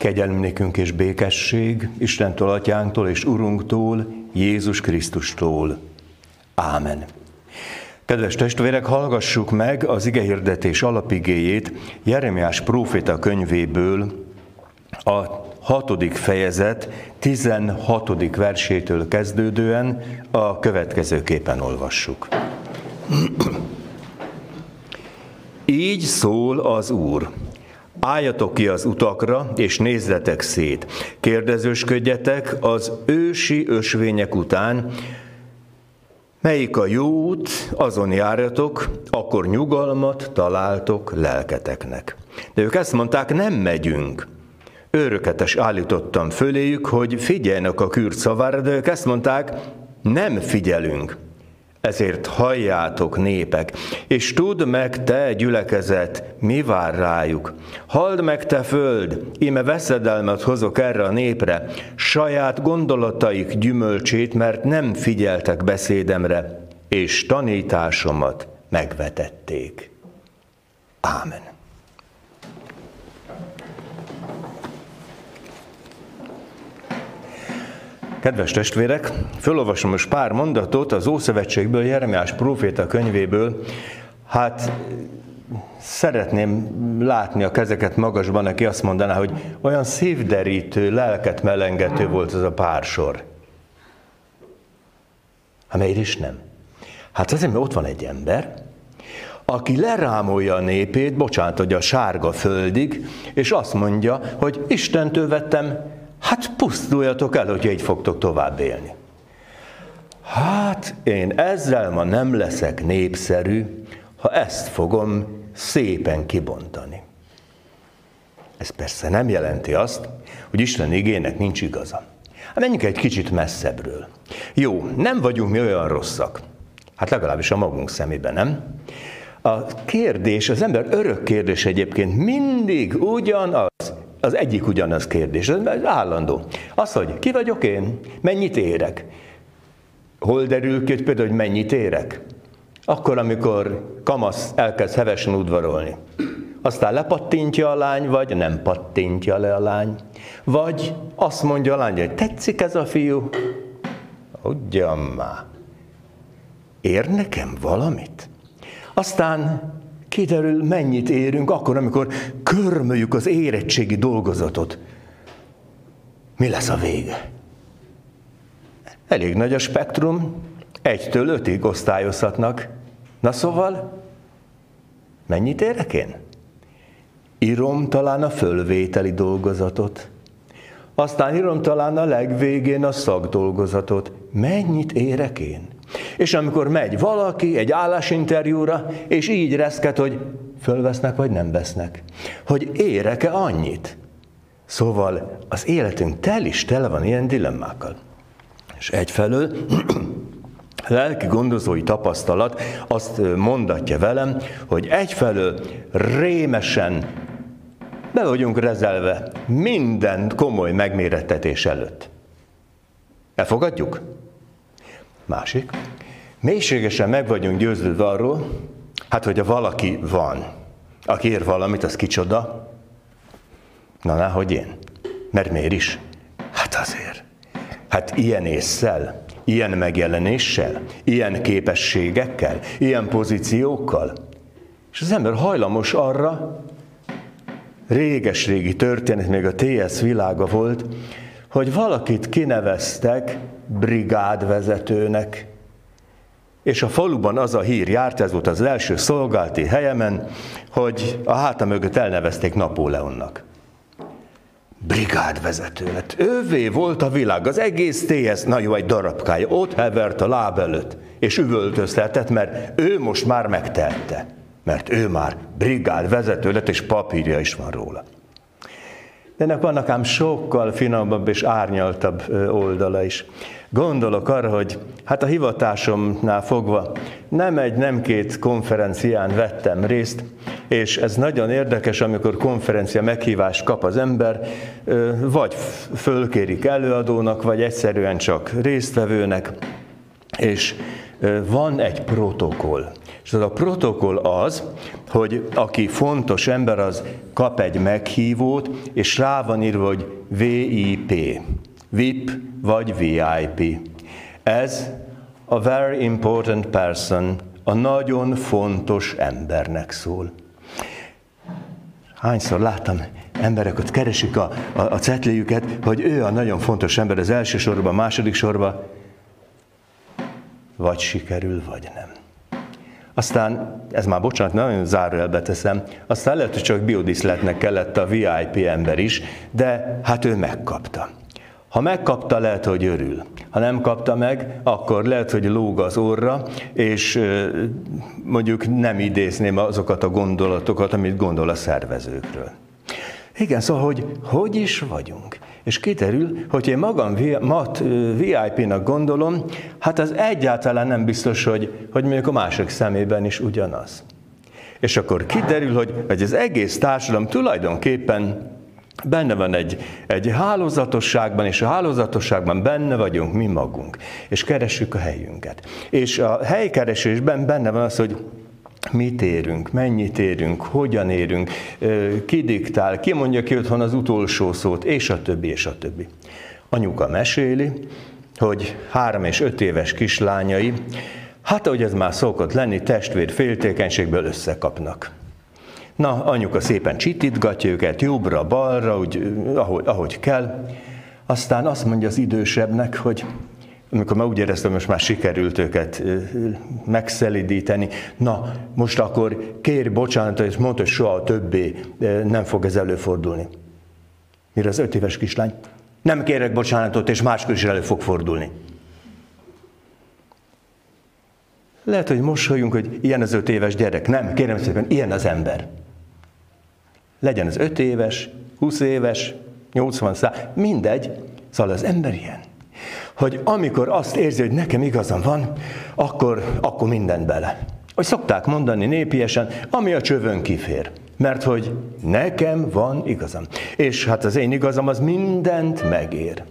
Kegyelmnékünk és békesség Istentől, Atyánktól és Urunktól, Jézus Krisztustól. Ámen. Kedves testvérek, hallgassuk meg az igehirdetés alapigéjét Jeremiás próféta könyvéből, a hatodik fejezet 16. versétől kezdődően a következőképpen olvassuk. Így szól az Úr. Álljatok ki az utakra, és nézzetek szét. Kérdezősködjetek az ősi ösvények után, Melyik a jó út, azon járjatok, akkor nyugalmat találtok lelketeknek. De ők ezt mondták, nem megyünk. Őröketes állítottam föléjük, hogy figyeljenek a kürt szavára, de ők ezt mondták, nem figyelünk. Ezért halljátok népek, és tudd meg te gyülekezet, mi vár rájuk. Halld meg te föld, íme veszedelmet hozok erre a népre, saját gondolataik gyümölcsét, mert nem figyeltek beszédemre, és tanításomat megvetették. Ámen. Kedves testvérek, felolvasom most pár mondatot az Ószövetségből, Jeremiás próféta könyvéből. Hát szeretném látni a kezeket magasban, aki azt mondaná, hogy olyan szívderítő, lelket melengető volt az a pársor. Hát miért is nem? Hát azért, mert ott van egy ember, aki lerámolja a népét, bocsánat, hogy a sárga földig, és azt mondja, hogy Istentől vettem Hát pusztuljatok el, hogy így fogtok tovább élni. Hát én ezzel ma nem leszek népszerű, ha ezt fogom szépen kibontani. Ez persze nem jelenti azt, hogy Isten igének nincs igaza. Hát menjünk egy kicsit messzebbről. Jó, nem vagyunk mi olyan rosszak. Hát legalábbis a magunk szemében, nem? A kérdés, az ember örök kérdés egyébként mindig ugyanaz az egyik ugyanaz kérdés, ez állandó. Az, hogy ki vagyok én, mennyit érek. Hol derül ki, hogy például, hogy mennyit érek? Akkor, amikor kamasz elkezd hevesen udvarolni. Aztán lepattintja a lány, vagy nem pattintja le a lány. Vagy azt mondja a lány, hogy tetszik ez a fiú? Ugyan már. Ér nekem valamit? Aztán kiderül, mennyit érünk akkor, amikor körmöljük az érettségi dolgozatot. Mi lesz a vége? Elég nagy a spektrum, egytől ötig osztályozhatnak. Na szóval, mennyit érek én? Írom talán a fölvételi dolgozatot, aztán írom talán a legvégén a szakdolgozatot. Mennyit érek én? És amikor megy valaki egy állásinterjúra, és így reszket, hogy fölvesznek vagy nem vesznek. Hogy érek-e annyit? Szóval az életünk tel is tele van ilyen dilemmákkal. És egyfelől lelki gondozói tapasztalat azt mondatja velem, hogy egyfelől rémesen be vagyunk rezelve minden komoly megmérettetés előtt. Elfogadjuk? Másik. Mélységesen meg vagyunk győződve arról, hát hogyha valaki van, aki ér valamit, az kicsoda? Na, na, hogy én. Mert miért is? Hát azért. Hát ilyen észszel, ilyen megjelenéssel, ilyen képességekkel, ilyen pozíciókkal. És az ember hajlamos arra, réges-régi történet, még a TS világa volt, hogy valakit kineveztek brigádvezetőnek, és a faluban az a hír járt, ez volt az első szolgálti helyemen, hogy a háta mögött elnevezték Napóleonnak. Brigádvezető lett. Ővé volt a világ, az egész TS, na jó, egy darabkája, ott hevert a láb előtt, és üvöltöztetett, mert ő most már megtette, mert ő már brigádvezető lett, és papírja is van róla. De ennek vannak ám sokkal finomabb és árnyaltabb oldala is. Gondolok arra, hogy hát a hivatásomnál fogva nem egy, nem két konferencián vettem részt, és ez nagyon érdekes, amikor konferencia meghívást kap az ember, vagy fölkérik előadónak, vagy egyszerűen csak résztvevőnek, és van egy protokoll. És az a protokoll az, hogy aki fontos ember, az kap egy meghívót, és rá van írva, hogy VIP, VIP vagy VIP. Ez a very important person, a nagyon fontos embernek szól. Hányszor láttam emberek ott keresik a, a, a cetléjüket, hogy ő a nagyon fontos ember az első sorban, második sorban, vagy sikerül, vagy nem. Aztán, ez már bocsánat, nagyon zárójelbe teszem, aztán lehet, hogy csak biodiszletnek kellett a VIP ember is, de hát ő megkapta. Ha megkapta, lehet, hogy örül. Ha nem kapta meg, akkor lehet, hogy lóg az orra, és mondjuk nem idézném azokat a gondolatokat, amit gondol a szervezőkről. Igen, szóval, hogy hogy is vagyunk. És kiterül, hogy én magam mat VIP-nak gondolom, hát az egyáltalán nem biztos, hogy, hogy mondjuk a másik szemében is ugyanaz. És akkor kiderül, hogy, hogy az egész társadalom tulajdonképpen benne van egy, egy hálózatosságban, és a hálózatosságban benne vagyunk mi magunk, és keressük a helyünket. És a helykeresésben benne van az, hogy mit érünk, mennyit érünk, hogyan érünk, ki diktál, ki mondja ki otthon az utolsó szót, és a többi, és a többi. Anyuka meséli, hogy három és öt éves kislányai, hát ahogy ez már szokott lenni, testvér féltékenységből összekapnak. Na, anyuka szépen csitítgatja őket jobbra-balra, ahogy, ahogy kell. Aztán azt mondja az idősebbnek, hogy amikor már úgy éreztem, most már sikerült őket megszelidíteni, na, most akkor kér bocsánatot, és mondta, hogy soha többé nem fog ez előfordulni. Mire az öt éves kislány? Nem kérek bocsánatot, és máskor is elő fog fordulni. Lehet, hogy mosolyunk, hogy ilyen az öt éves gyerek. Nem, kérem szépen, ilyen az ember. Legyen az öt éves, 20 éves, 80 szá, mindegy, szóval az ember ilyen. Hogy amikor azt érzi, hogy nekem igazam van, akkor, akkor mindent bele. Hogy szokták mondani népiesen, ami a csövön kifér. Mert hogy nekem van igazam. És hát az én igazam az mindent megér.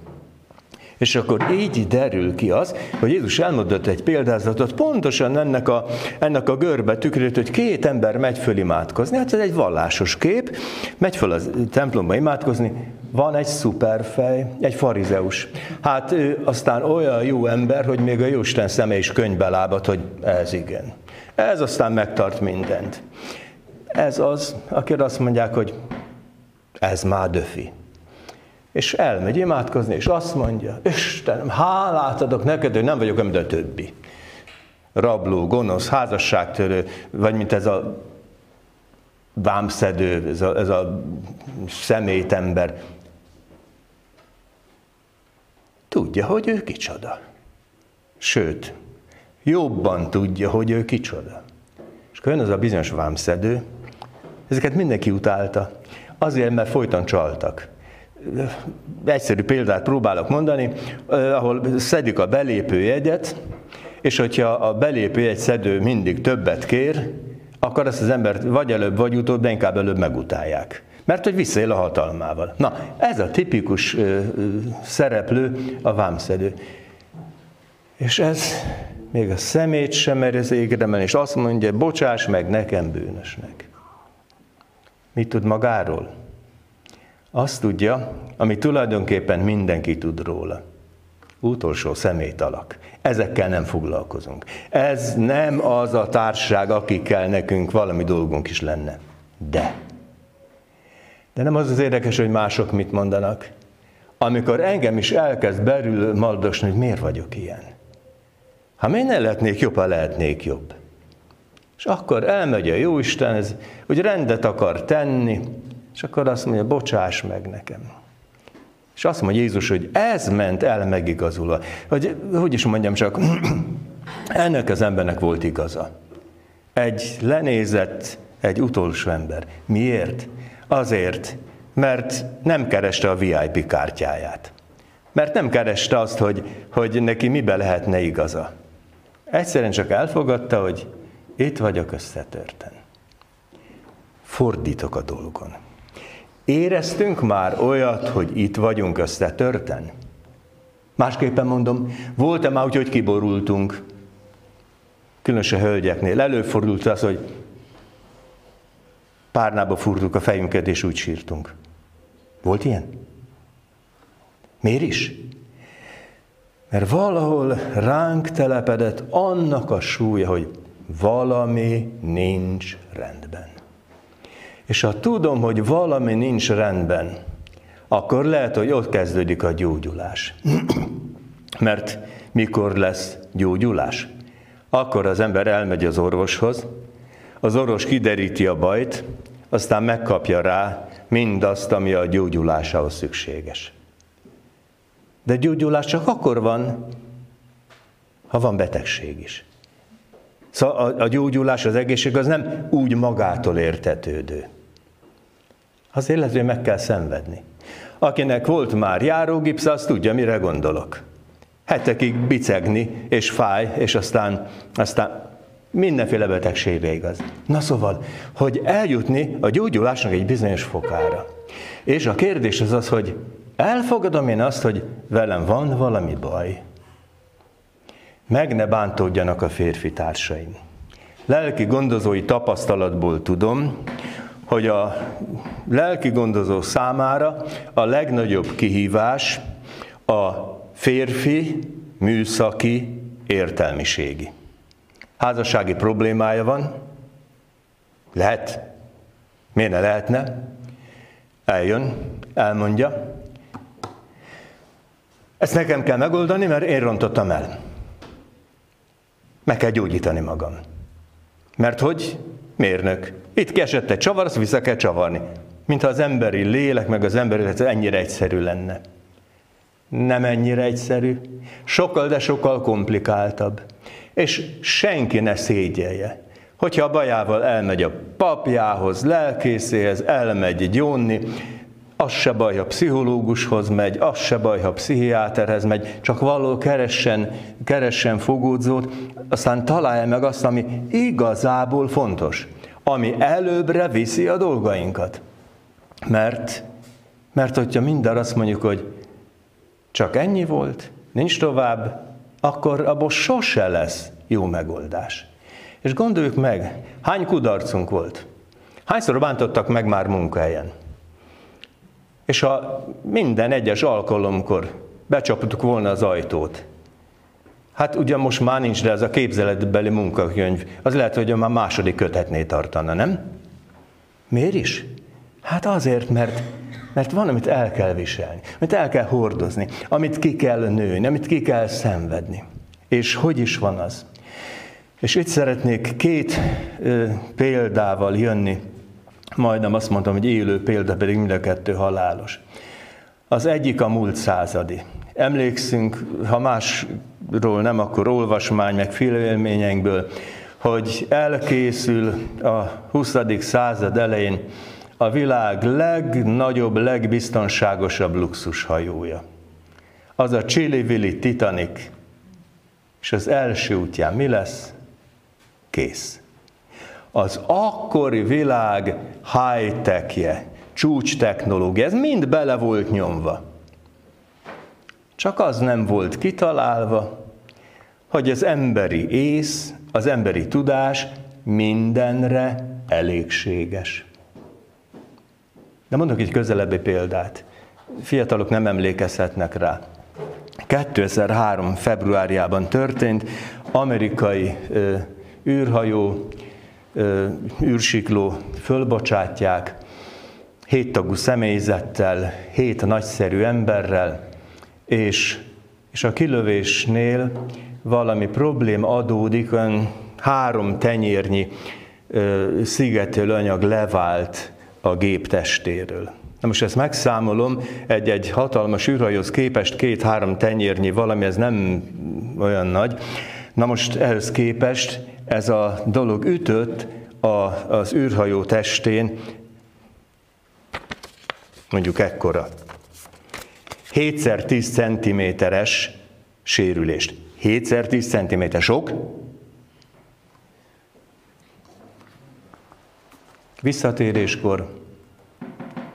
És akkor így derül ki az, hogy Jézus elmondott egy példázatot, pontosan ennek a, ennek a görbe tükrét, hogy két ember megy föl imádkozni. Hát ez egy vallásos kép, megy föl a templomba imádkozni, van egy szuperfej, egy farizeus. Hát ő aztán olyan jó ember, hogy még a Jóisten szeme is könyvbe lábat, hogy ez igen. Ez aztán megtart mindent. Ez az, akire azt mondják, hogy ez már döfi és elmegy imádkozni, és azt mondja, Istenem, hálát adok neked, hogy nem vagyok, mint a többi. Rabló, gonosz, házasságtörő, vagy mint ez a vámszedő, ez a, ez a szemétember. Tudja, hogy ő kicsoda. Sőt, jobban tudja, hogy ő kicsoda. És akkor jön az a bizonyos vámszedő, ezeket mindenki utálta, azért, mert folyton csaltak egyszerű példát próbálok mondani, ahol szedik a belépőjegyet, és hogyha a belépőjegy szedő mindig többet kér, akkor ezt az embert vagy előbb, vagy utóbb, de inkább előbb megutálják. Mert hogy visszaél a hatalmával. Na, ez a tipikus ö, szereplő, a vámszedő. És ez még a szemét sem mer az égre és azt mondja, bocsáss meg nekem bűnösnek. Mit tud magáról? Azt tudja, ami tulajdonképpen mindenki tud róla. Utolsó szemét alak. Ezekkel nem foglalkozunk. Ez nem az a társaság, akikkel nekünk valami dolgunk is lenne. De. De nem az az érdekes, hogy mások mit mondanak. Amikor engem is elkezd belül maldosni, hogy miért vagyok ilyen. Ha miért ne lehetnék jobb, ha lehetnék jobb. És akkor elmegy a Jóisten, ez, hogy rendet akar tenni, és akkor azt mondja, bocsáss meg nekem. És azt mondja Jézus, hogy ez ment el megigazulva. Hogy, hogy is mondjam csak, ennek az embernek volt igaza. Egy lenézett, egy utolsó ember. Miért? Azért, mert nem kereste a VIP kártyáját. Mert nem kereste azt, hogy, hogy neki mibe lehetne igaza. Egyszerűen csak elfogadta, hogy itt vagyok összetörten. Fordítok a dolgon. Éreztünk már olyat, hogy itt vagyunk összetörten? Másképpen mondom, volt-e már úgy, hogy kiborultunk? különösen hölgyeknél. Előfordult az, hogy párnába furtuk a fejünket, és úgy sírtunk. Volt ilyen? Miért is? Mert valahol ránk telepedett annak a súlya, hogy valami nincs rendben. És ha tudom, hogy valami nincs rendben, akkor lehet, hogy ott kezdődik a gyógyulás. Mert mikor lesz gyógyulás? Akkor az ember elmegy az orvoshoz, az orvos kideríti a bajt, aztán megkapja rá mindazt, ami a gyógyulásához szükséges. De gyógyulás csak akkor van, ha van betegség is. Szóval a, a gyógyulás, az egészség az nem úgy magától értetődő. Lehet, hogy meg kell szenvedni. Akinek volt már járógipsz, az tudja, mire gondolok. Hetekig bicegni, és fáj, és aztán, aztán mindenféle betegségre igaz. Na szóval, hogy eljutni a gyógyulásnak egy bizonyos fokára. És a kérdés az az, hogy elfogadom én azt, hogy velem van valami baj. Meg ne bántódjanak a férfi társaim. Lelki gondozói tapasztalatból tudom, hogy a lelki gondozó számára a legnagyobb kihívás a férfi műszaki értelmiségi. Házassági problémája van, lehet, miért ne lehetne, eljön, elmondja, ezt nekem kell megoldani, mert én rontottam el. Meg kell gyógyítani magam. Mert hogy mérnök. Itt kiesett egy csavar, azt vissza kell csavarni. Mintha az emberi lélek, meg az emberi lélek ennyire egyszerű lenne. Nem ennyire egyszerű. Sokkal, de sokkal komplikáltabb. És senki ne szégyelje. Hogyha a bajával elmegy a papjához, lelkészéhez, elmegy gyónni, az se baj, ha pszichológushoz megy, az se baj, ha pszichiáterhez megy, csak való keressen, keressen fogódzót, aztán találja meg azt, ami igazából fontos, ami előbbre viszi a dolgainkat. Mert, mert hogyha minden azt mondjuk, hogy csak ennyi volt, nincs tovább, akkor abból sose lesz jó megoldás. És gondoljuk meg, hány kudarcunk volt? Hányszor bántottak meg már munkahelyen? És ha minden egyes alkalomkor becsaptuk volna az ajtót, hát ugye most már nincs, de ez a képzeletbeli munkakönyv, az lehet, hogy már második kötetné tartana, nem? Miért is? Hát azért, mert, mert van, amit el kell viselni, amit el kell hordozni, amit ki kell nőni, amit ki kell szenvedni. És hogy is van az? És itt szeretnék két ö, példával jönni majdnem azt mondtam, hogy élő példa, pedig mind a kettő halálos. Az egyik a múlt századi. Emlékszünk, ha másról nem, akkor olvasmány, meg filmélményeinkből, hogy elkészül a 20. század elején a világ legnagyobb, legbiztonságosabb luxushajója. Az a Chili Titanic, és az első útján mi lesz? Kész az akkori világ high-techje, csúcs technológia, ez mind bele volt nyomva. Csak az nem volt kitalálva, hogy az emberi ész, az emberi tudás mindenre elégséges. De mondok egy közelebbi példát. Fiatalok nem emlékezhetnek rá. 2003. februárjában történt, amerikai ö, űrhajó űrsikló fölbocsátják, héttagú személyzettel, hét nagyszerű emberrel, és, és a kilövésnél valami probléma adódik, olyan három tenyérnyi szigetölő anyag levált a gép testéről. Na most ezt megszámolom, egy-egy hatalmas űrhajóhoz képest két-három tenyérnyi valami, ez nem olyan nagy. Na most ehhez képest ez a dolog ütött a, az űrhajó testén, mondjuk ekkora. 7x10 cm-es sérülést. 7x10 cm sok? Visszatéréskor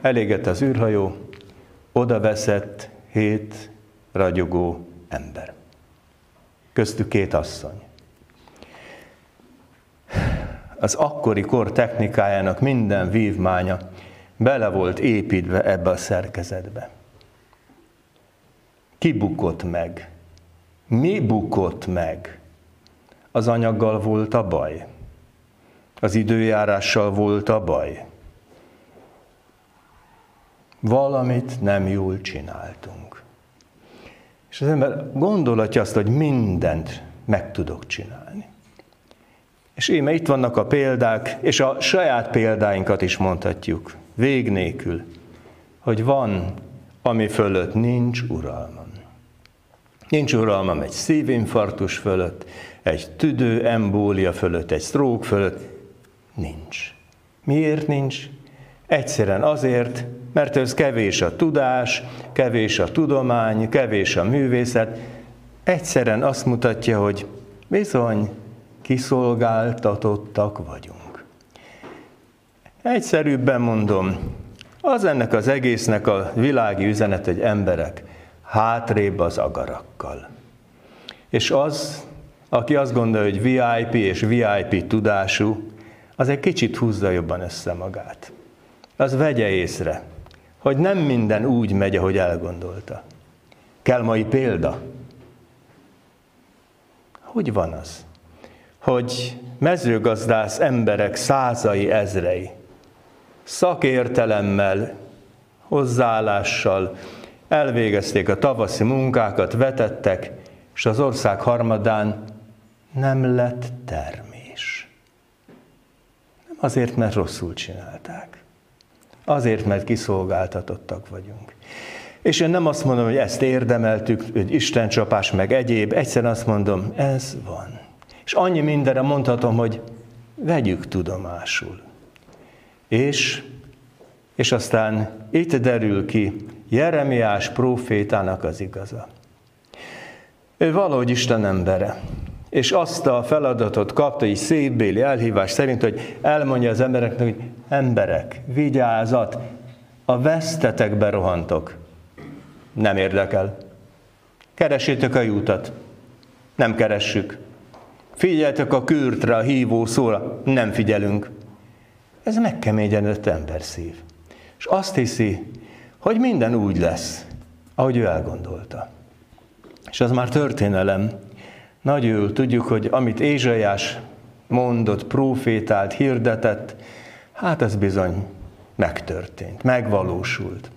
elégett az űrhajó, oda veszett hét ragyogó ember. Köztük két asszony. az akkori kor technikájának minden vívmánya bele volt építve ebbe a szerkezetbe. Ki bukott meg? Mi bukott meg? Az anyaggal volt a baj? Az időjárással volt a baj? Valamit nem jól csináltunk. És az ember gondolatja azt, hogy mindent meg tudok csinálni. És íme itt vannak a példák, és a saját példáinkat is mondhatjuk, vég nélkül, hogy van, ami fölött nincs uralmam. Nincs uralmam egy szívinfarktus fölött, egy tüdő embólia fölött, egy sztrók fölött. Nincs. Miért nincs? Egyszerűen azért, mert ez kevés a tudás, kevés a tudomány, kevés a művészet. Egyszerűen azt mutatja, hogy bizony, kiszolgáltatottak vagyunk. Egyszerűbben mondom, az ennek az egésznek a világi üzenet, hogy emberek hátrébb az agarakkal. És az, aki azt gondolja, hogy VIP és VIP tudású, az egy kicsit húzza jobban össze magát. Az vegye észre, hogy nem minden úgy megy, ahogy elgondolta. Kell mai példa? Hogy van az? hogy mezőgazdász emberek százai, ezrei szakértelemmel, hozzáállással elvégezték a tavaszi munkákat, vetettek, és az ország harmadán nem lett termés. Nem azért, mert rosszul csinálták. Azért, mert kiszolgáltatottak vagyunk. És én nem azt mondom, hogy ezt érdemeltük, hogy Isten csapás meg egyéb, egyszerűen azt mondom, ez van. És annyi mindenre mondhatom, hogy vegyük tudomásul. És, és aztán itt derül ki Jeremiás prófétának az igaza. Ő valahogy Isten embere, és azt a feladatot kapta így szétbéli elhívás szerint, hogy elmondja az embereknek, hogy emberek, vigyázat, a vesztetekbe rohantok. Nem érdekel. Keresétek a jutat. Nem keressük. Figyeltek a kürtre, a hívó szóra, nem figyelünk. Ez megkeményedett ember szív. És azt hiszi, hogy minden úgy lesz, ahogy ő elgondolta. És az már történelem. Nagyül tudjuk, hogy amit Ézsaiás mondott, profétált, hirdetett, hát ez bizony megtörtént, megvalósult.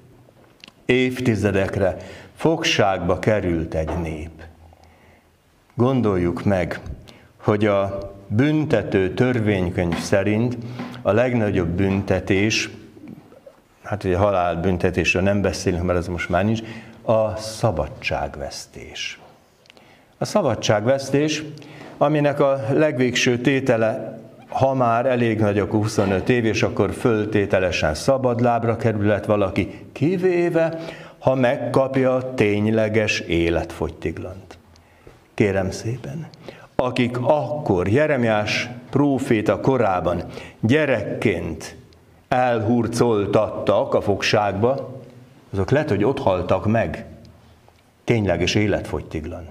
Évtizedekre fogságba került egy nép. Gondoljuk meg, hogy a büntető törvénykönyv szerint a legnagyobb büntetés, hát ugye halálbüntetésről nem beszélünk, mert ez most már nincs, a szabadságvesztés. A szabadságvesztés, aminek a legvégső tétele, ha már elég nagy, akkor 25 év, és akkor föltételesen szabadlábra kerülhet valaki, kivéve, ha megkapja a tényleges életfogytiglant. Kérem szépen, akik akkor Jeremiás próféta korában gyerekként elhurcoltattak a fogságba, azok lehet, hogy ott haltak meg. Tényleges életfogytiglan.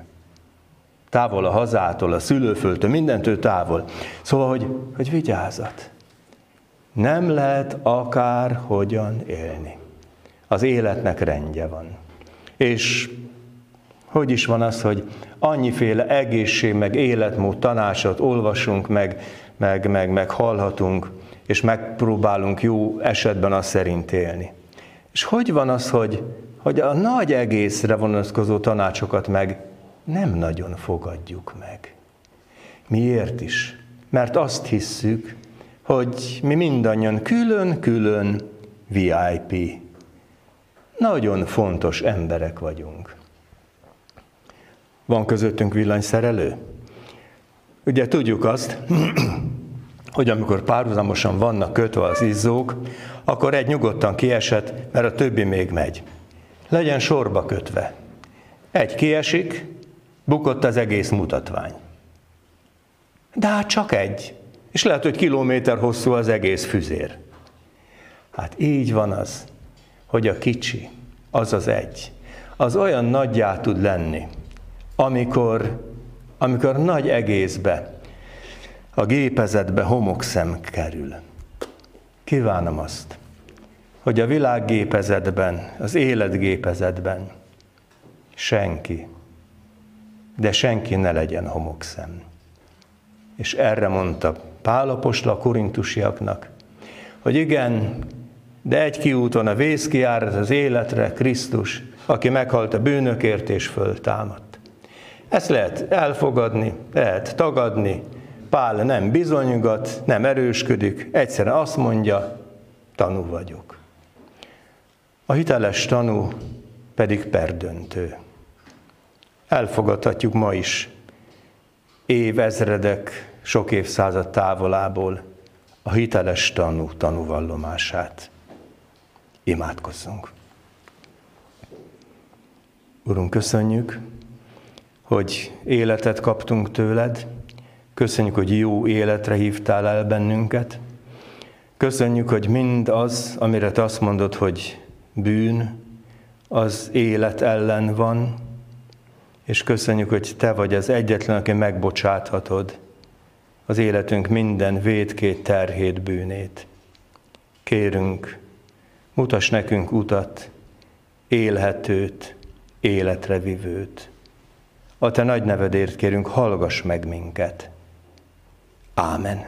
Távol a hazától, a szülőföldtől, mindentől távol. Szóval, hogy, hogy vigyázat. Nem lehet akár hogyan élni. Az életnek rendje van. És hogy is van az, hogy annyiféle egészség, meg életmód tanácsot olvasunk, meg, meg, meg, meg hallhatunk, és megpróbálunk jó esetben azt szerint élni. És hogy van az, hogy, hogy a nagy egészre vonatkozó tanácsokat meg nem nagyon fogadjuk meg. Miért is? Mert azt hisszük, hogy mi mindannyian külön-külön VIP. Nagyon fontos emberek vagyunk. Van közöttünk villanyszerelő? Ugye tudjuk azt, hogy amikor párhuzamosan vannak kötve az izzók, akkor egy nyugodtan kiesett, mert a többi még megy. Legyen sorba kötve. Egy kiesik, bukott az egész mutatvány. De hát csak egy. És lehet, hogy kilométer hosszú az egész füzér. Hát így van az, hogy a kicsi, az az egy, az olyan nagyjá tud lenni, amikor, amikor nagy egészbe a gépezetbe homokszem kerül. Kívánom azt, hogy a világgépezetben, az életgépezetben senki, de senki ne legyen homokszem. És erre mondta Pálapostla a korintusiaknak, hogy igen, de egy kiúton a vész kiárat az életre, Krisztus, aki meghalt a bűnökért és föltámadt. Ezt lehet elfogadni, lehet tagadni, Pál nem bizonygat, nem erősködik, egyszerűen azt mondja, tanú vagyok. A hiteles tanú pedig perdöntő. Elfogadhatjuk ma is évezredek, sok évszázad távolából a hiteles tanú tanúvallomását. Imádkozzunk. Urunk, köszönjük, hogy életet kaptunk tőled, köszönjük, hogy jó életre hívtál el bennünket, köszönjük, hogy mind az, amire te azt mondod, hogy bűn, az élet ellen van, és köszönjük, hogy te vagy az egyetlen, aki megbocsáthatod az életünk minden védkét, terhét, bűnét. Kérünk, mutass nekünk utat, élhetőt, életre vivőt. A te nagy nevedért kérünk, hallgass meg minket. Ámen.